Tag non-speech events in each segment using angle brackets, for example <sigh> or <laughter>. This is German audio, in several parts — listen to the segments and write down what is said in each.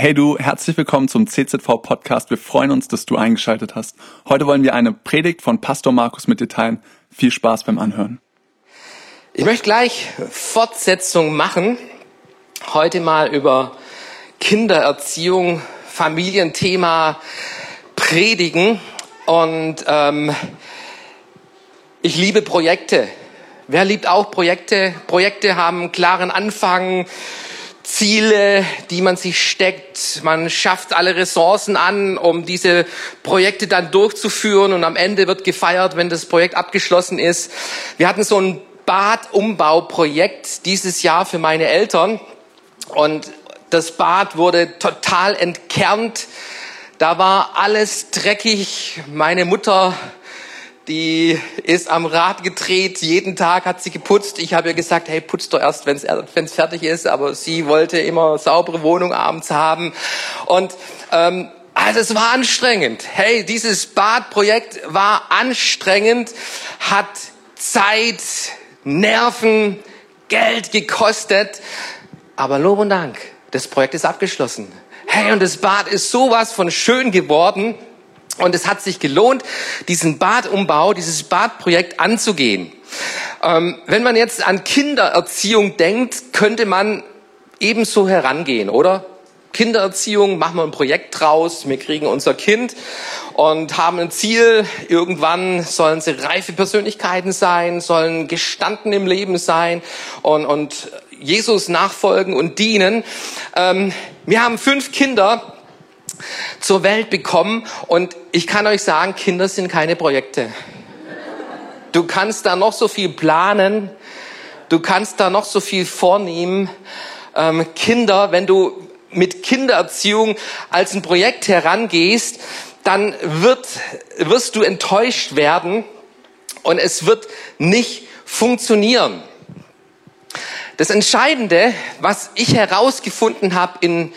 Hey du, herzlich willkommen zum CZV Podcast. Wir freuen uns, dass du eingeschaltet hast. Heute wollen wir eine Predigt von Pastor Markus mit dir teilen. Viel Spaß beim Anhören. Ich möchte gleich Fortsetzung machen. Heute mal über Kindererziehung, Familienthema predigen. Und ähm, ich liebe Projekte. Wer liebt auch Projekte? Projekte haben einen klaren Anfang, Ziele, die man sich steckt. Man schafft alle Ressourcen an, um diese Projekte dann durchzuführen und am Ende wird gefeiert, wenn das Projekt abgeschlossen ist. Wir hatten so ein Badumbauprojekt dieses Jahr für meine Eltern und das Bad wurde total entkernt. Da war alles dreckig. Meine Mutter die ist am Rad gedreht, jeden Tag hat sie geputzt. Ich habe ihr gesagt, hey, putz doch erst, wenn es fertig ist. Aber sie wollte immer saubere Wohnung abends haben. Und ähm, also es war anstrengend. Hey, dieses Badprojekt war anstrengend, hat Zeit, Nerven, Geld gekostet. Aber Lob und Dank, das Projekt ist abgeschlossen. Hey, und das Bad ist sowas von schön geworden. Und es hat sich gelohnt, diesen Badumbau, dieses Badprojekt anzugehen. Ähm, wenn man jetzt an Kindererziehung denkt, könnte man ebenso herangehen, oder? Kindererziehung, machen wir ein Projekt draus, wir kriegen unser Kind und haben ein Ziel, irgendwann sollen sie reife Persönlichkeiten sein, sollen gestanden im Leben sein und, und Jesus nachfolgen und dienen. Ähm, wir haben fünf Kinder zur Welt bekommen. Und ich kann euch sagen, Kinder sind keine Projekte. Du kannst da noch so viel planen, du kannst da noch so viel vornehmen. Ähm, Kinder, wenn du mit Kindererziehung als ein Projekt herangehst, dann wird, wirst du enttäuscht werden und es wird nicht funktionieren. Das Entscheidende, was ich herausgefunden habe in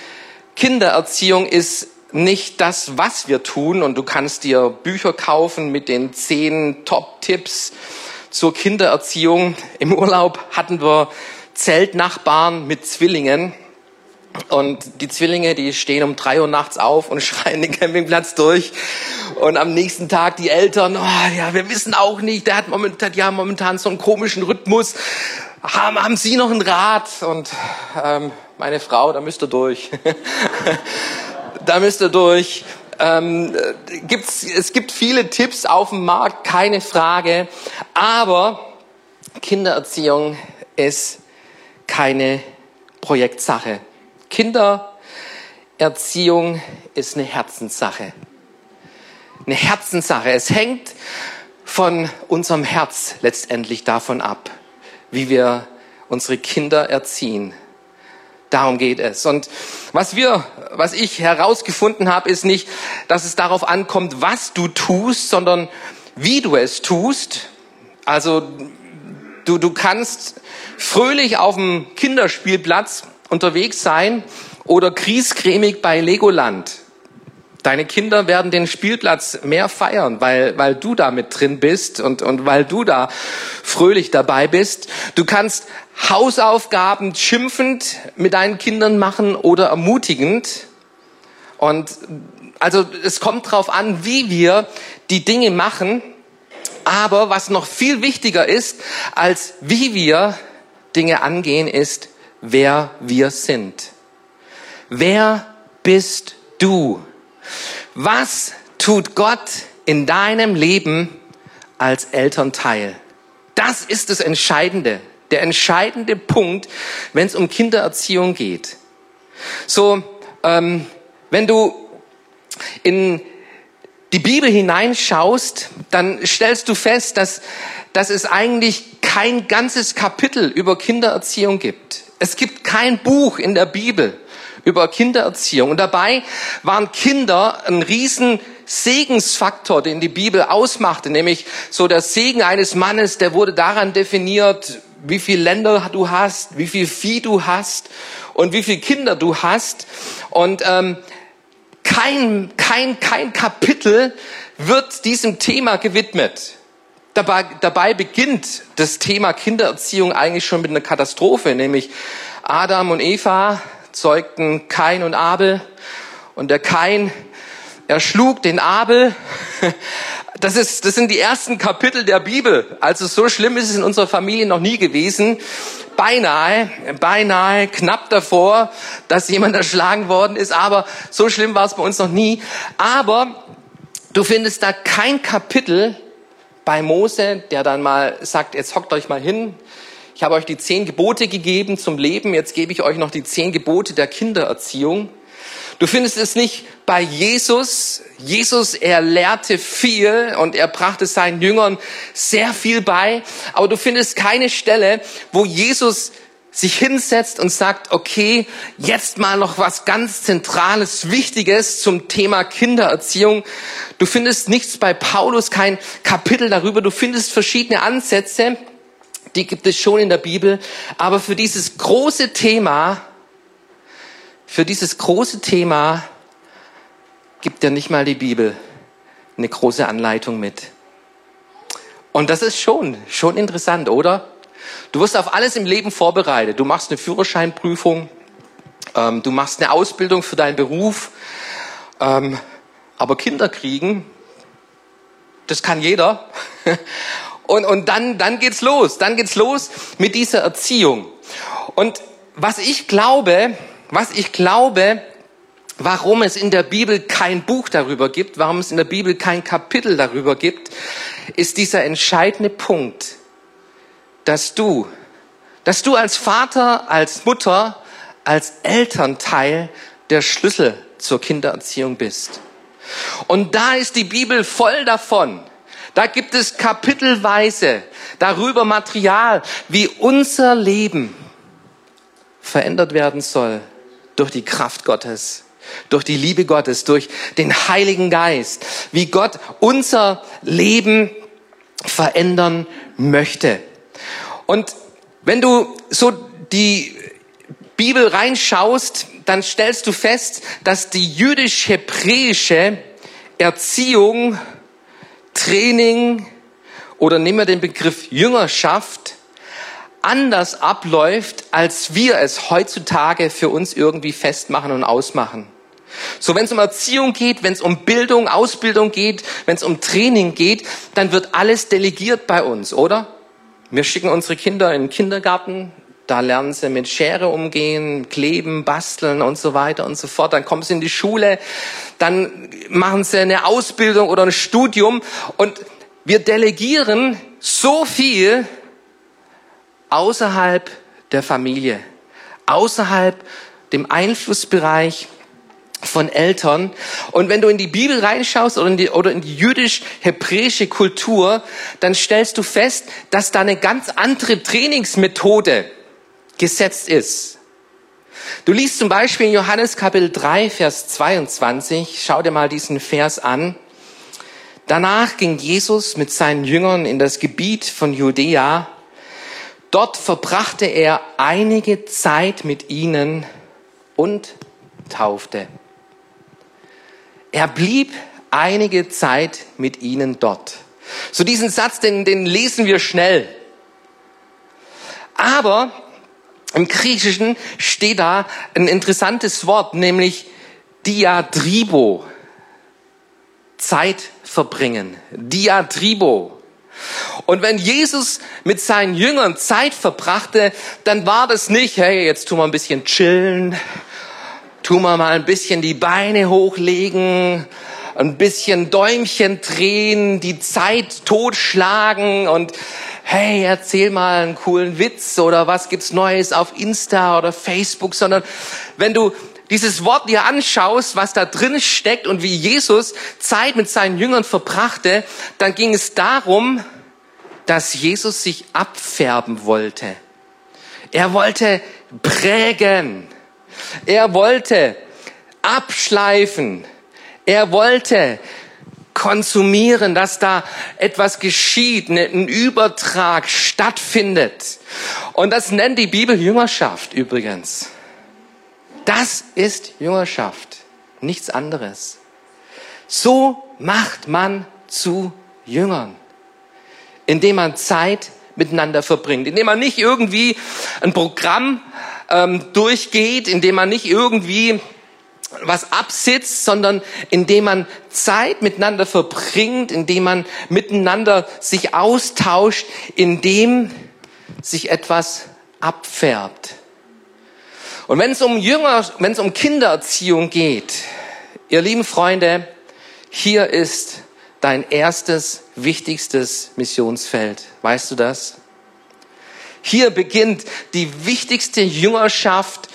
Kindererziehung, ist nicht das, was wir tun. Und du kannst dir Bücher kaufen mit den zehn Top-Tipps zur Kindererziehung. Im Urlaub hatten wir Zeltnachbarn mit Zwillingen. Und die Zwillinge, die stehen um drei Uhr nachts auf und <laughs> schreien den Campingplatz durch. Und am nächsten Tag die Eltern, oh ja, wir wissen auch nicht, der hat momentan, haben momentan so einen komischen Rhythmus. Haben, haben Sie noch ein Rad? Und ähm, meine Frau, da müsst ihr durch. <laughs> da müsst ihr durch. Ähm, gibt's, es gibt viele Tipps auf dem Markt, keine Frage. Aber Kindererziehung ist keine Projektsache. Kindererziehung ist eine Herzenssache. Eine Herzenssache. Es hängt von unserem Herz letztendlich davon ab, wie wir unsere Kinder erziehen. Darum geht es. Und was wir, was ich herausgefunden habe, ist nicht, dass es darauf ankommt, was du tust, sondern wie du es tust. Also du, du kannst fröhlich auf dem Kinderspielplatz unterwegs sein oder kriescremig bei Legoland. Deine Kinder werden den Spielplatz mehr feiern, weil, weil du da mit drin bist und, und weil du da fröhlich dabei bist. Du kannst Hausaufgaben schimpfend mit deinen Kindern machen oder ermutigend. Und also es kommt drauf an, wie wir die Dinge machen. Aber was noch viel wichtiger ist, als wie wir Dinge angehen, ist, wer wir sind. Wer bist du? Was tut Gott in deinem Leben als Elternteil? Das ist das Entscheidende, der entscheidende Punkt, wenn es um Kindererziehung geht. So, ähm, wenn du in die Bibel hineinschaust, dann stellst du fest, dass, dass es eigentlich kein ganzes Kapitel über Kindererziehung gibt. Es gibt kein Buch in der Bibel, über Kindererziehung. Und dabei waren Kinder ein riesen Segensfaktor, den die Bibel ausmachte, nämlich so der Segen eines Mannes, der wurde daran definiert, wie viele Länder du hast, wie viel Vieh du hast und wie viele Kinder du hast. Und ähm, kein, kein, kein Kapitel wird diesem Thema gewidmet. Dabei, dabei beginnt das Thema Kindererziehung eigentlich schon mit einer Katastrophe, nämlich Adam und Eva zeugten Kain und Abel. Und der Kain erschlug den Abel. <laughs> Das, ist, das sind die ersten Kapitel der Bibel. Also so schlimm ist es in unserer Familie noch nie gewesen. Beinahe, beinahe, knapp davor, dass jemand <laughs> erschlagen worden ist. Aber so schlimm war es bei uns noch nie. Aber du findest da kein Kapitel bei Mose, der dann mal sagt, jetzt hockt euch mal hin. Ich habe euch die zehn Gebote gegeben zum Leben. Jetzt gebe ich euch noch die zehn Gebote der Kindererziehung. Du findest es nicht bei Jesus. Jesus, er lehrte viel und er brachte seinen Jüngern sehr viel bei. Aber du findest keine Stelle, wo Jesus sich hinsetzt und sagt, okay, jetzt mal noch was ganz Zentrales, Wichtiges zum Thema Kindererziehung. Du findest nichts bei Paulus, kein Kapitel darüber. Du findest verschiedene Ansätze, die gibt es schon in der Bibel. Aber für dieses große Thema für dieses große Thema gibt ja nicht mal die Bibel eine große Anleitung mit. Und das ist schon, schon interessant, oder? Du wirst auf alles im Leben vorbereitet. Du machst eine Führerscheinprüfung, ähm, du machst eine Ausbildung für deinen Beruf, ähm, aber Kinder kriegen, das kann jeder. <laughs> Und, und dann, dann geht's los. Dann geht's los mit dieser Erziehung. Und was ich glaube, was ich glaube, warum es in der Bibel kein Buch darüber gibt, warum es in der Bibel kein Kapitel darüber gibt, ist dieser entscheidende Punkt, dass du, dass du als Vater, als Mutter, als Elternteil der Schlüssel zur Kindererziehung bist. Und da ist die Bibel voll davon. Da gibt es kapitelweise darüber Material, wie unser Leben verändert werden soll durch die Kraft Gottes, durch die Liebe Gottes, durch den Heiligen Geist, wie Gott unser Leben verändern möchte. Und wenn du so die Bibel reinschaust, dann stellst du fest, dass die jüdisch-hebräische Erziehung, Training oder nehmen wir den Begriff Jüngerschaft, anders abläuft, als wir es heutzutage für uns irgendwie festmachen und ausmachen. So, wenn es um Erziehung geht, wenn es um Bildung, Ausbildung geht, wenn es um Training geht, dann wird alles delegiert bei uns, oder? Wir schicken unsere Kinder in den Kindergarten, da lernen sie mit Schere umgehen, kleben, basteln und so weiter und so fort. Dann kommen sie in die Schule, dann machen sie eine Ausbildung oder ein Studium und wir delegieren so viel, außerhalb der Familie, außerhalb dem Einflussbereich von Eltern. Und wenn du in die Bibel reinschaust oder in die, oder in die jüdisch-hebräische Kultur, dann stellst du fest, dass da eine ganz andere Trainingsmethode gesetzt ist. Du liest zum Beispiel in Johannes Kapitel 3, Vers 22, schau dir mal diesen Vers an. Danach ging Jesus mit seinen Jüngern in das Gebiet von Judäa Dort verbrachte er einige Zeit mit ihnen und taufte. Er blieb einige Zeit mit ihnen dort. So diesen Satz, den, den lesen wir schnell. Aber im Griechischen steht da ein interessantes Wort, nämlich diatribo. Zeit verbringen. Diatribo. Und wenn Jesus mit seinen Jüngern Zeit verbrachte, dann war das nicht, hey, jetzt tun wir ein bisschen chillen, tun wir mal ein bisschen die Beine hochlegen, ein bisschen Däumchen drehen, die Zeit totschlagen und hey, erzähl mal einen coolen Witz oder was gibt's Neues auf Insta oder Facebook, sondern wenn du dieses Wort dir anschaust, was da drin steckt und wie Jesus Zeit mit seinen Jüngern verbrachte, dann ging es darum, dass Jesus sich abfärben wollte. Er wollte prägen. Er wollte abschleifen. Er wollte konsumieren, dass da etwas geschieht, ne, ein Übertrag stattfindet. Und das nennt die Bibel Jüngerschaft übrigens. Das ist Jüngerschaft, nichts anderes. So macht man zu Jüngern indem man Zeit miteinander verbringt, indem man nicht irgendwie ein Programm ähm, durchgeht, indem man nicht irgendwie was absitzt, sondern indem man Zeit miteinander verbringt, indem man miteinander sich austauscht, indem sich etwas abfärbt. Und wenn es um Jünger, wenn es um Kindererziehung geht, ihr lieben Freunde, hier ist dein erstes, wichtigstes Missionsfeld. Weißt du das? Hier beginnt die wichtigste Jüngerschaft,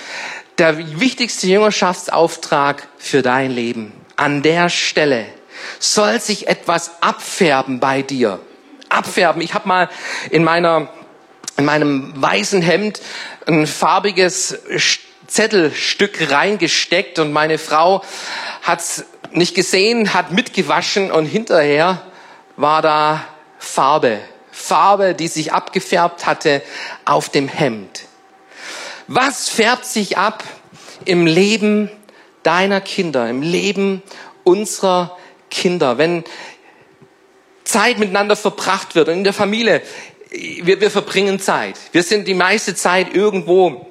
der wichtigste Jüngerschaftsauftrag für dein Leben. An der Stelle soll sich etwas abfärben bei dir. Abfärben. Ich habe mal in meiner in meinem weißen Hemd ein farbiges Zettelstück reingesteckt und meine Frau hat's nicht gesehen, hat mitgewaschen und hinterher war da Farbe. Farbe, die sich abgefärbt hatte auf dem Hemd. Was färbt sich ab im Leben deiner Kinder, im Leben unserer Kinder, wenn Zeit miteinander verbracht wird und in der Familie, wir, wir verbringen Zeit. Wir sind die meiste Zeit irgendwo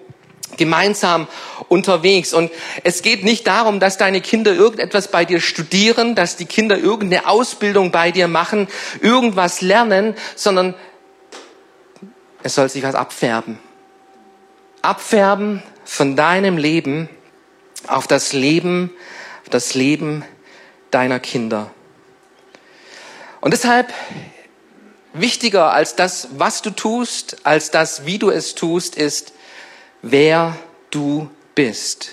gemeinsam unterwegs. Und es geht nicht darum, dass deine Kinder irgendetwas bei dir studieren, dass die Kinder irgendeine Ausbildung bei dir machen, irgendwas lernen, sondern es soll sich was abfärben. Abfärben von deinem Leben auf das Leben, auf das Leben deiner Kinder. Und deshalb wichtiger als das, was du tust, als das, wie du es tust, ist, wer du bist.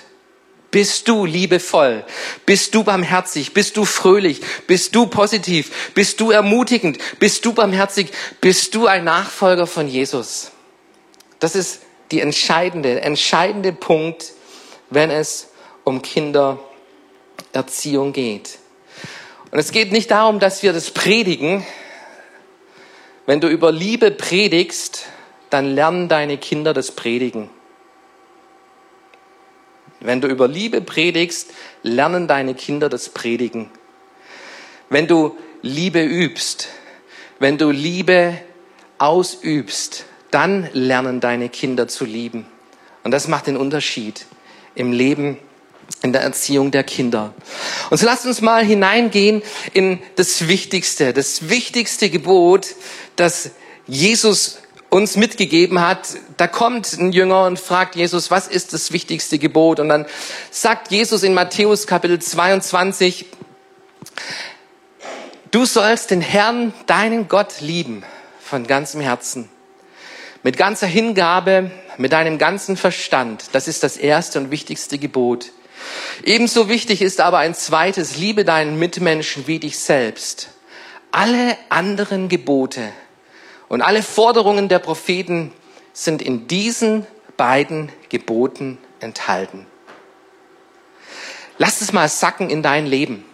Bist du liebevoll? Bist du barmherzig? Bist du fröhlich? Bist du positiv? Bist du ermutigend? Bist du barmherzig? Bist du ein Nachfolger von Jesus? Das ist die entscheidende, entscheidende Punkt, wenn es um Kindererziehung geht. Und es geht nicht darum, dass wir das predigen. Wenn du über Liebe predigst, dann lernen deine Kinder das Predigen. Wenn du über Liebe predigst, lernen deine Kinder das Predigen. Wenn du Liebe übst, wenn du Liebe ausübst, dann lernen deine Kinder zu lieben. Und das macht den Unterschied im Leben, in der Erziehung der Kinder. Und so lasst uns mal hineingehen in das Wichtigste, das wichtigste Gebot, das Jesus uns mitgegeben hat. Da kommt ein Jünger und fragt Jesus, was ist das wichtigste Gebot? Und dann sagt Jesus in Matthäus Kapitel 22, du sollst den Herrn, deinen Gott lieben von ganzem Herzen, mit ganzer Hingabe, mit deinem ganzen Verstand. Das ist das erste und wichtigste Gebot. Ebenso wichtig ist aber ein zweites, liebe deinen Mitmenschen wie dich selbst. Alle anderen Gebote und alle Forderungen der Propheten sind in diesen beiden Geboten enthalten. Lass es mal sacken in dein Leben.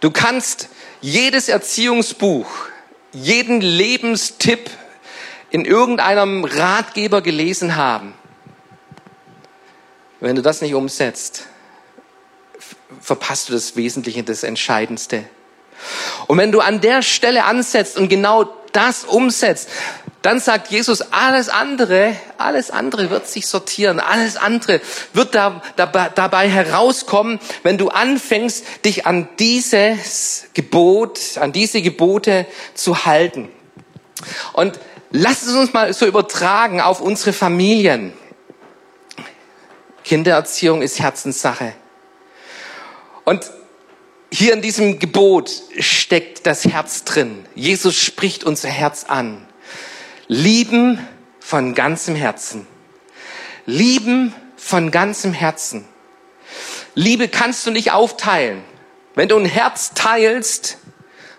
Du kannst jedes Erziehungsbuch, jeden Lebenstipp in irgendeinem Ratgeber gelesen haben. Wenn du das nicht umsetzt, verpasst du das Wesentliche, das Entscheidendste. Und wenn du an der Stelle ansetzt und genau das umsetzt, dann sagt Jesus, alles andere, alles andere wird sich sortieren, alles andere wird da, dabei, dabei herauskommen, wenn du anfängst, dich an dieses Gebot, an diese Gebote zu halten. Und lass es uns mal so übertragen auf unsere Familien. Kindererziehung ist Herzenssache. Und hier in diesem Gebot steckt das Herz drin. Jesus spricht unser Herz an. Lieben von ganzem Herzen. Lieben von ganzem Herzen. Liebe kannst du nicht aufteilen. Wenn du ein Herz teilst,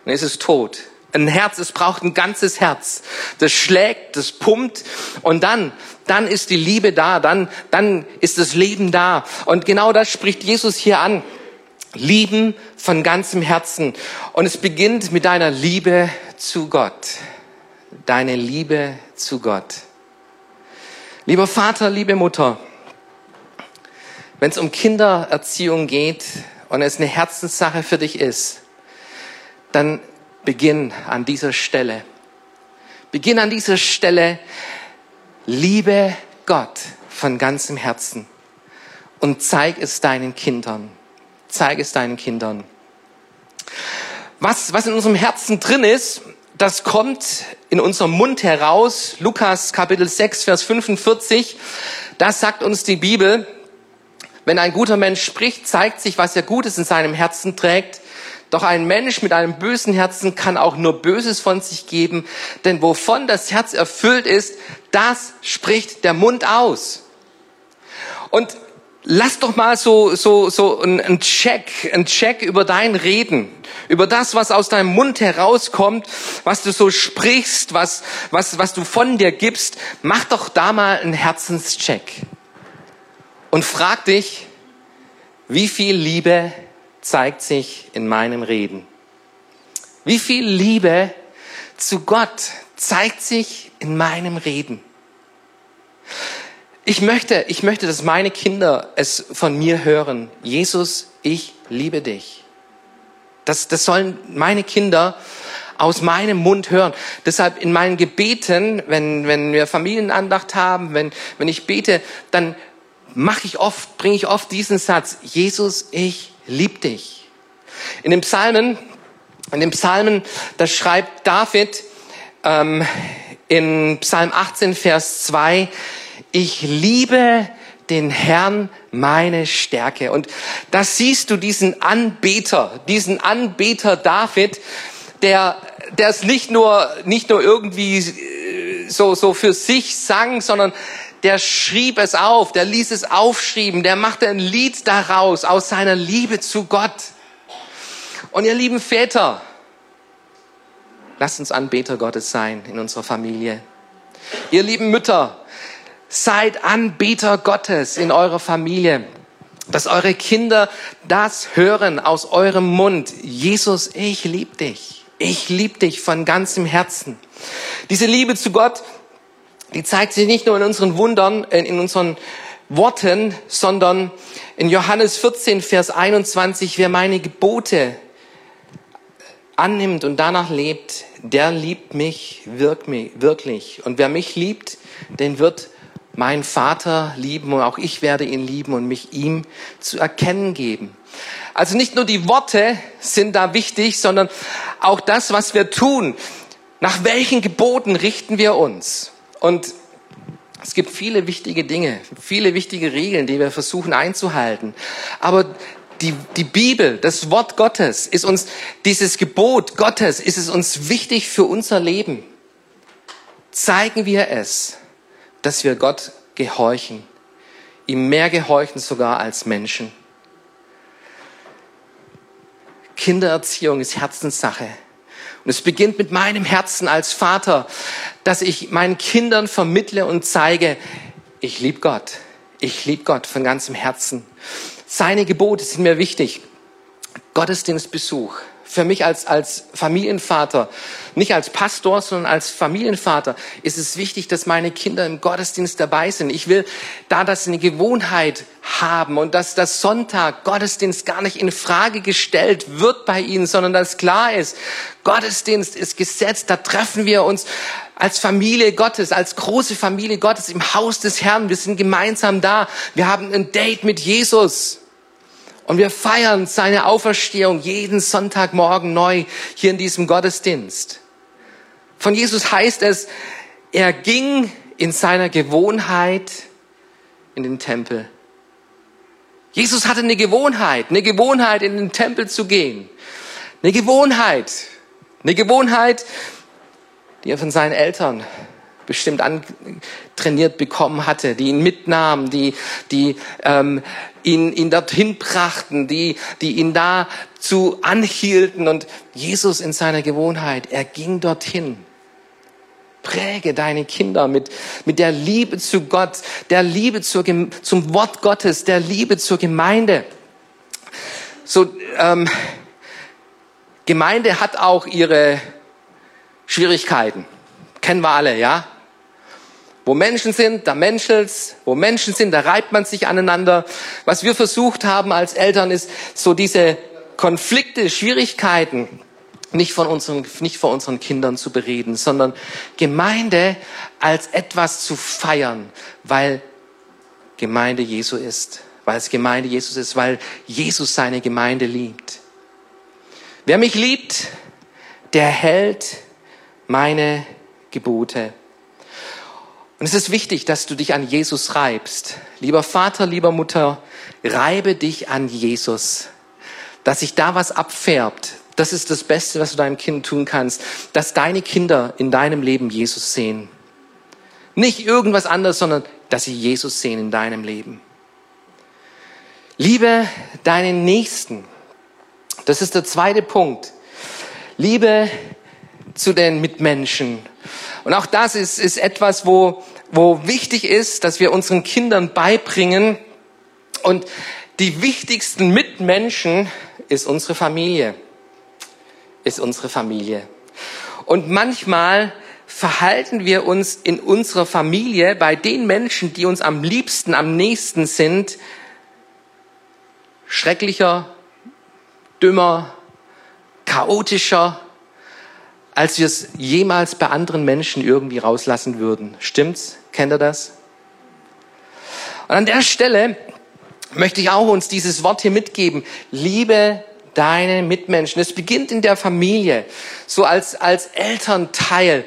dann ist es tot. Ein Herz, es braucht ein ganzes Herz. Das schlägt, das pumpt und dann, dann ist die Liebe da, dann, dann ist das Leben da. Und genau das spricht Jesus hier an. Lieben von ganzem Herzen. Und es beginnt mit deiner Liebe zu Gott. Deine Liebe zu Gott. Lieber Vater, liebe Mutter, wenn es um Kindererziehung geht und es eine Herzenssache für dich ist, dann beginn an dieser Stelle. Beginn an dieser Stelle, liebe Gott von ganzem Herzen und zeig es deinen Kindern. Zeig es deinen Kindern. Was, was in unserem Herzen drin ist, das kommt in unserem Mund heraus. Lukas Kapitel 6, Vers 45. Das sagt uns die Bibel. Wenn ein guter Mensch spricht, zeigt sich, was er Gutes in seinem Herzen trägt. Doch ein Mensch mit einem bösen Herzen kann auch nur Böses von sich geben, denn wovon das Herz erfüllt ist, das spricht der Mund aus. Und lass doch mal so, so, so ein Check, ein Check über dein Reden, über das, was aus deinem Mund herauskommt, was du so sprichst, was, was, was du von dir gibst. Mach doch da mal einen Herzenscheck. Und frag dich, wie viel Liebe zeigt sich in meinem Reden? Wie viel Liebe zu Gott zeigt sich in meinem Reden? Ich möchte, ich möchte, dass meine Kinder es von mir hören. Jesus, ich liebe dich. Das, das sollen meine Kinder aus meinem Mund hören. Deshalb in meinen Gebeten, wenn, wenn wir Familienandacht haben, wenn, wenn ich bete, dann mache ich oft, bringe ich oft diesen Satz, Jesus, ich liebe dich. In den Psalmen, in den Psalmen, da schreibt David ähm, in Psalm 18, Vers 2, ich liebe den Herrn meine Stärke. Und da siehst du diesen Anbeter, diesen Anbeter David, der, der es nicht nur, nicht nur irgendwie äh, so, so für sich sang, sondern der schrieb es auf, der ließ es aufschrieben, der machte ein Lied daraus, aus seiner Liebe zu Gott. Und ihr lieben Väter, lasst uns Anbeter Gottes sein in unserer Familie. Ihr lieben Mütter, Seid Anbeter Gottes in eurer Familie. Dass eure Kinder das hören aus eurem Mund. Jesus, ich liebe dich. Ich liebe dich von ganzem Herzen. Diese Liebe zu Gott, die zeigt sich nicht nur in unseren Wundern, in unseren Worten, sondern in Johannes 14, Vers 21, wer meine Gebote annimmt und danach lebt, der liebt mich wirklich. Und wer mich liebt, den wird mein Vater lieben und auch ich werde ihn lieben und mich ihm zu erkennen geben. Also nicht nur die Worte sind da wichtig, sondern auch das, was wir tun. Nach welchen Geboten richten wir uns? Und es gibt viele wichtige Dinge, viele wichtige Regeln, die wir versuchen einzuhalten. Aber die, die Bibel, das Wort Gottes, ist uns, dieses Gebot Gottes, ist es uns wichtig für unser Leben. Zeigen wir es dass wir Gott gehorchen, ihm mehr gehorchen sogar als Menschen. Kindererziehung ist Herzenssache. Und es beginnt mit meinem Herzen als Vater, dass ich meinen Kindern vermittle und zeige, ich liebe Gott. Ich liebe Gott von ganzem Herzen. Seine Gebote sind mir wichtig. Gottesdienstbesuch, für mich als, als Familienvater, nicht als Pastor, sondern als Familienvater, ist es wichtig, dass meine Kinder im Gottesdienst dabei sind. Ich will da das eine Gewohnheit haben und dass das Sonntag Gottesdienst gar nicht in Frage gestellt wird bei ihnen, sondern dass klar ist, Gottesdienst ist Gesetz, da treffen wir uns als Familie Gottes, als große Familie Gottes im Haus des Herrn. Wir sind gemeinsam da. Wir haben ein Date mit Jesus. Und wir feiern seine Auferstehung jeden Sonntagmorgen neu hier in diesem Gottesdienst. Von Jesus heißt es, er ging in seiner Gewohnheit in den Tempel. Jesus hatte eine Gewohnheit, eine Gewohnheit in den Tempel zu gehen. Eine Gewohnheit, eine Gewohnheit, die er von seinen Eltern bestimmt antrainiert bekommen hatte, die ihn mitnahmen, die, die ähm, ihn, ihn dorthin brachten, die, die ihn dazu anhielten. Und Jesus in seiner Gewohnheit, er ging dorthin. Präge deine Kinder mit, mit der Liebe zu Gott, der Liebe zur, zum Wort Gottes, der Liebe zur Gemeinde. So, ähm, Gemeinde hat auch ihre Schwierigkeiten. Kennen wir alle, ja? Wo Menschen sind, da menschelt's. Wo Menschen sind, da reibt man sich aneinander. Was wir versucht haben als Eltern ist, so diese Konflikte, Schwierigkeiten nicht von unseren, nicht vor unseren Kindern zu bereden, sondern Gemeinde als etwas zu feiern, weil Gemeinde Jesu ist. Weil es Gemeinde Jesus ist, weil Jesus seine Gemeinde liebt. Wer mich liebt, der hält meine Gebote. Und es ist wichtig, dass du dich an Jesus reibst. Lieber Vater, lieber Mutter, reibe dich an Jesus. Dass sich da was abfärbt. Das ist das Beste, was du deinem Kind tun kannst. Dass deine Kinder in deinem Leben Jesus sehen. Nicht irgendwas anderes, sondern dass sie Jesus sehen in deinem Leben. Liebe deinen Nächsten. Das ist der zweite Punkt. Liebe zu den Mitmenschen. Und auch das ist, ist etwas, wo, wo wichtig ist, dass wir unseren Kindern beibringen. Und die wichtigsten Mitmenschen ist unsere Familie. Ist unsere Familie. Und manchmal verhalten wir uns in unserer Familie bei den Menschen, die uns am liebsten, am nächsten sind, schrecklicher, dümmer, chaotischer, als wir es jemals bei anderen Menschen irgendwie rauslassen würden. Stimmt's? Kennt ihr das? Und an der Stelle möchte ich auch uns dieses Wort hier mitgeben. Liebe deine Mitmenschen. Es beginnt in der Familie. So als, als Elternteil.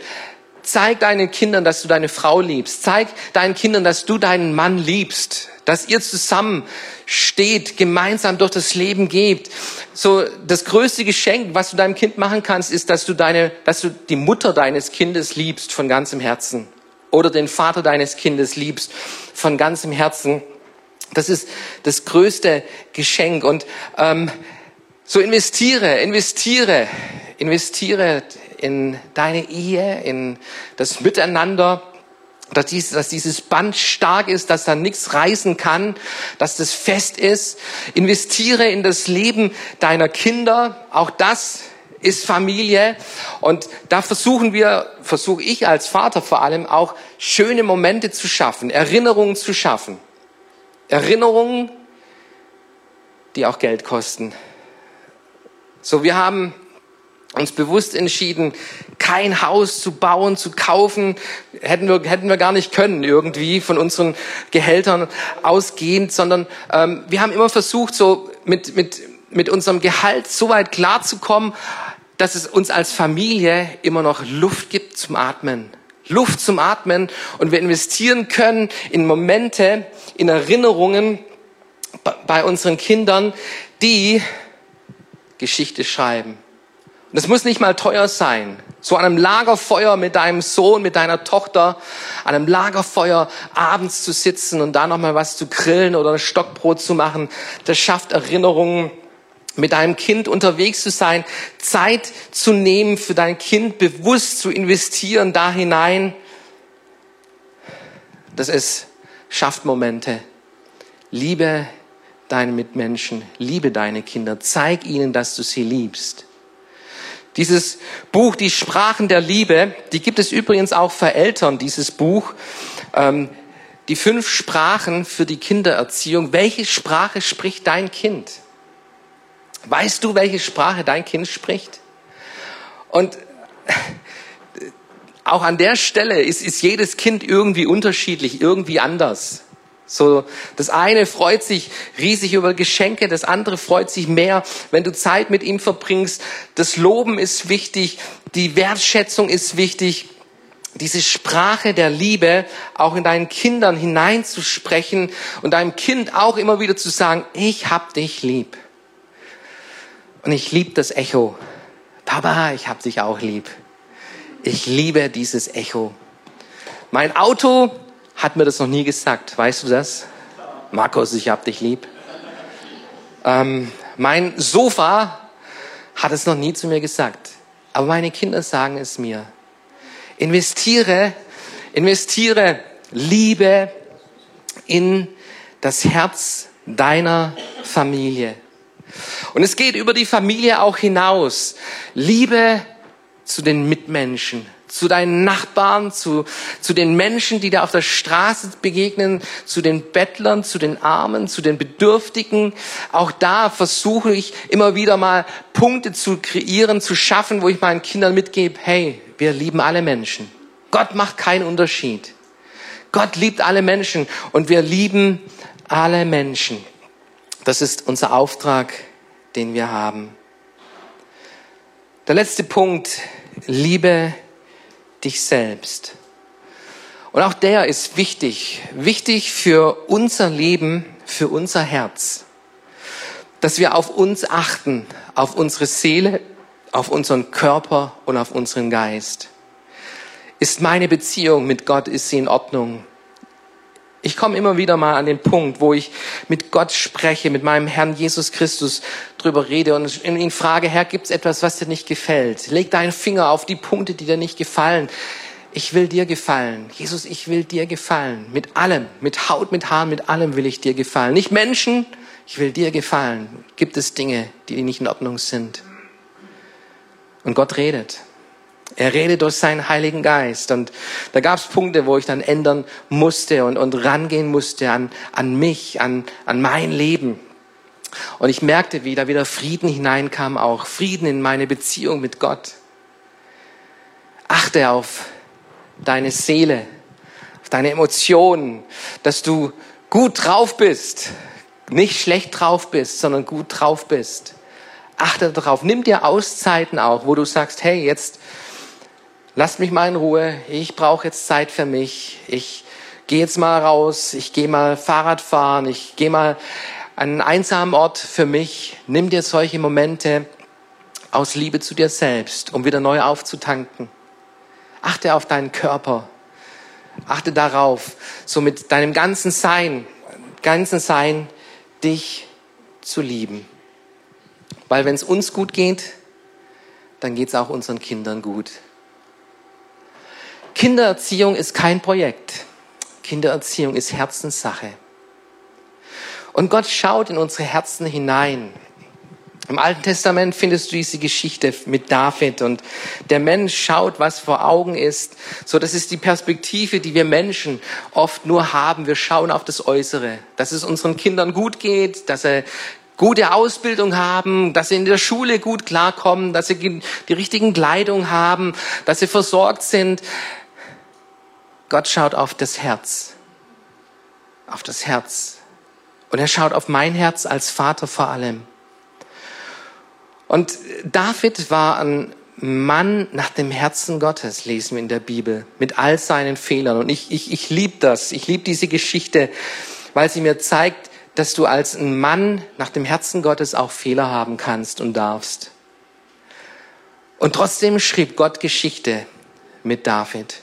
Zeig deinen Kindern, dass du deine Frau liebst. Zeig deinen Kindern, dass du deinen Mann liebst. Dass ihr zusammen steht, gemeinsam durch das Leben geht. So, das größte Geschenk, was du deinem Kind machen kannst, ist, dass du deine, dass du die Mutter deines Kindes liebst von ganzem Herzen. Oder den Vater deines Kindes liebst von ganzem Herzen. Das ist das größte Geschenk. Und ähm, so investiere, investiere, investiere in deine Ehe, in das Miteinander dass, dies, dass dieses Band stark ist, dass da nichts reißen kann, dass das fest ist. Investiere in das Leben deiner Kinder. Auch das ist Familie. Und da versuchen wir, versuche ich als Vater vor allem auch schöne Momente zu schaffen, Erinnerungen zu schaffen. Erinnerungen, die auch Geld kosten. So, wir haben uns bewusst entschieden, kein Haus zu bauen, zu kaufen. Hätten wir, hätten wir gar nicht können irgendwie von unseren Gehältern ausgehend, sondern ähm, wir haben immer versucht, so mit, mit, mit unserem Gehalt so weit klarzukommen, dass es uns als Familie immer noch Luft gibt zum Atmen. Luft zum Atmen und wir investieren können in Momente, in Erinnerungen bei unseren Kindern, die Geschichte schreiben. Und es muss nicht mal teuer sein. So an einem Lagerfeuer mit deinem Sohn, mit deiner Tochter, an einem Lagerfeuer abends zu sitzen und da nochmal was zu grillen oder ein Stockbrot zu machen, das schafft Erinnerungen. Mit deinem Kind unterwegs zu sein, Zeit zu nehmen für dein Kind, bewusst zu investieren da hinein. Das ist, schafft Momente. Liebe deine Mitmenschen, liebe deine Kinder, zeig ihnen, dass du sie liebst. Dieses Buch, die Sprachen der Liebe, die gibt es übrigens auch für Eltern, dieses Buch. Ähm, die fünf Sprachen für die Kindererziehung. Welche Sprache spricht dein Kind? Weißt du, welche Sprache dein Kind spricht? Und <laughs> auch an der Stelle ist, ist jedes Kind irgendwie unterschiedlich, irgendwie anders. So, das eine freut sich riesig über Geschenke, das andere freut sich mehr, wenn du Zeit mit ihm verbringst. Das Loben ist wichtig, die Wertschätzung ist wichtig, diese Sprache der Liebe auch in deinen Kindern hineinzusprechen und deinem Kind auch immer wieder zu sagen, ich hab dich lieb. Und ich liebe das Echo. Papa, ich hab dich auch lieb. Ich liebe dieses Echo. Mein Auto hat mir das noch nie gesagt. Weißt du das? Markus, ich hab dich lieb. Ähm, mein Sofa hat es noch nie zu mir gesagt. Aber meine Kinder sagen es mir. Investiere, investiere Liebe in das Herz deiner Familie. Und es geht über die Familie auch hinaus. Liebe zu den Mitmenschen, zu deinen Nachbarn, zu, zu den Menschen, die dir auf der Straße begegnen, zu den Bettlern, zu den Armen, zu den Bedürftigen. Auch da versuche ich immer wieder mal Punkte zu kreieren, zu schaffen, wo ich meinen Kindern mitgebe, hey, wir lieben alle Menschen. Gott macht keinen Unterschied. Gott liebt alle Menschen und wir lieben alle Menschen. Das ist unser Auftrag, den wir haben. Der letzte Punkt, liebe dich selbst. Und auch der ist wichtig, wichtig für unser Leben, für unser Herz, dass wir auf uns achten, auf unsere Seele, auf unseren Körper und auf unseren Geist. Ist meine Beziehung mit Gott, ist sie in Ordnung? Ich komme immer wieder mal an den Punkt, wo ich mit Gott spreche, mit meinem Herrn Jesus Christus drüber rede und ihn frage, Herr, gibt es etwas, was dir nicht gefällt? Leg deinen Finger auf die Punkte, die dir nicht gefallen. Ich will dir gefallen. Jesus, ich will dir gefallen. Mit allem, mit Haut, mit Haaren, mit allem will ich dir gefallen. Nicht Menschen, ich will dir gefallen. Gibt es Dinge, die nicht in Ordnung sind? Und Gott redet. Er redet durch seinen Heiligen Geist. Und da gab es Punkte, wo ich dann ändern musste und, und rangehen musste an, an mich, an, an mein Leben. Und ich merkte, wie da wieder Frieden hineinkam, auch Frieden in meine Beziehung mit Gott. Achte auf deine Seele, auf deine Emotionen, dass du gut drauf bist, nicht schlecht drauf bist, sondern gut drauf bist. Achte darauf. Nimm dir Auszeiten auch, wo du sagst, hey, jetzt lass mich mal in Ruhe. Ich brauche jetzt Zeit für mich. Ich gehe jetzt mal raus. Ich gehe mal Fahrrad fahren. Ich gehe mal an einen einsamen Ort für mich. Nimm dir solche Momente aus Liebe zu dir selbst, um wieder neu aufzutanken. Achte auf deinen Körper. Achte darauf, so mit deinem ganzen Sein, ganzen Sein, dich zu lieben. Weil wenn es uns gut geht, dann geht es auch unseren Kindern gut. Kindererziehung ist kein Projekt. Kindererziehung ist Herzenssache. Und Gott schaut in unsere Herzen hinein. Im Alten Testament findest du diese Geschichte mit David und der Mensch schaut, was vor Augen ist. So, das ist die Perspektive, die wir Menschen oft nur haben. Wir schauen auf das Äußere, dass es unseren Kindern gut geht, dass sie gute Ausbildung haben, dass sie in der Schule gut klarkommen, dass sie die richtigen Kleidung haben, dass sie versorgt sind. Gott schaut auf das Herz, auf das Herz. Und er schaut auf mein Herz als Vater vor allem. Und David war ein Mann nach dem Herzen Gottes, lesen wir in der Bibel, mit all seinen Fehlern. Und ich, ich, ich liebe das. Ich liebe diese Geschichte, weil sie mir zeigt, dass du als ein Mann nach dem Herzen Gottes auch Fehler haben kannst und darfst. Und trotzdem schrieb Gott Geschichte mit David.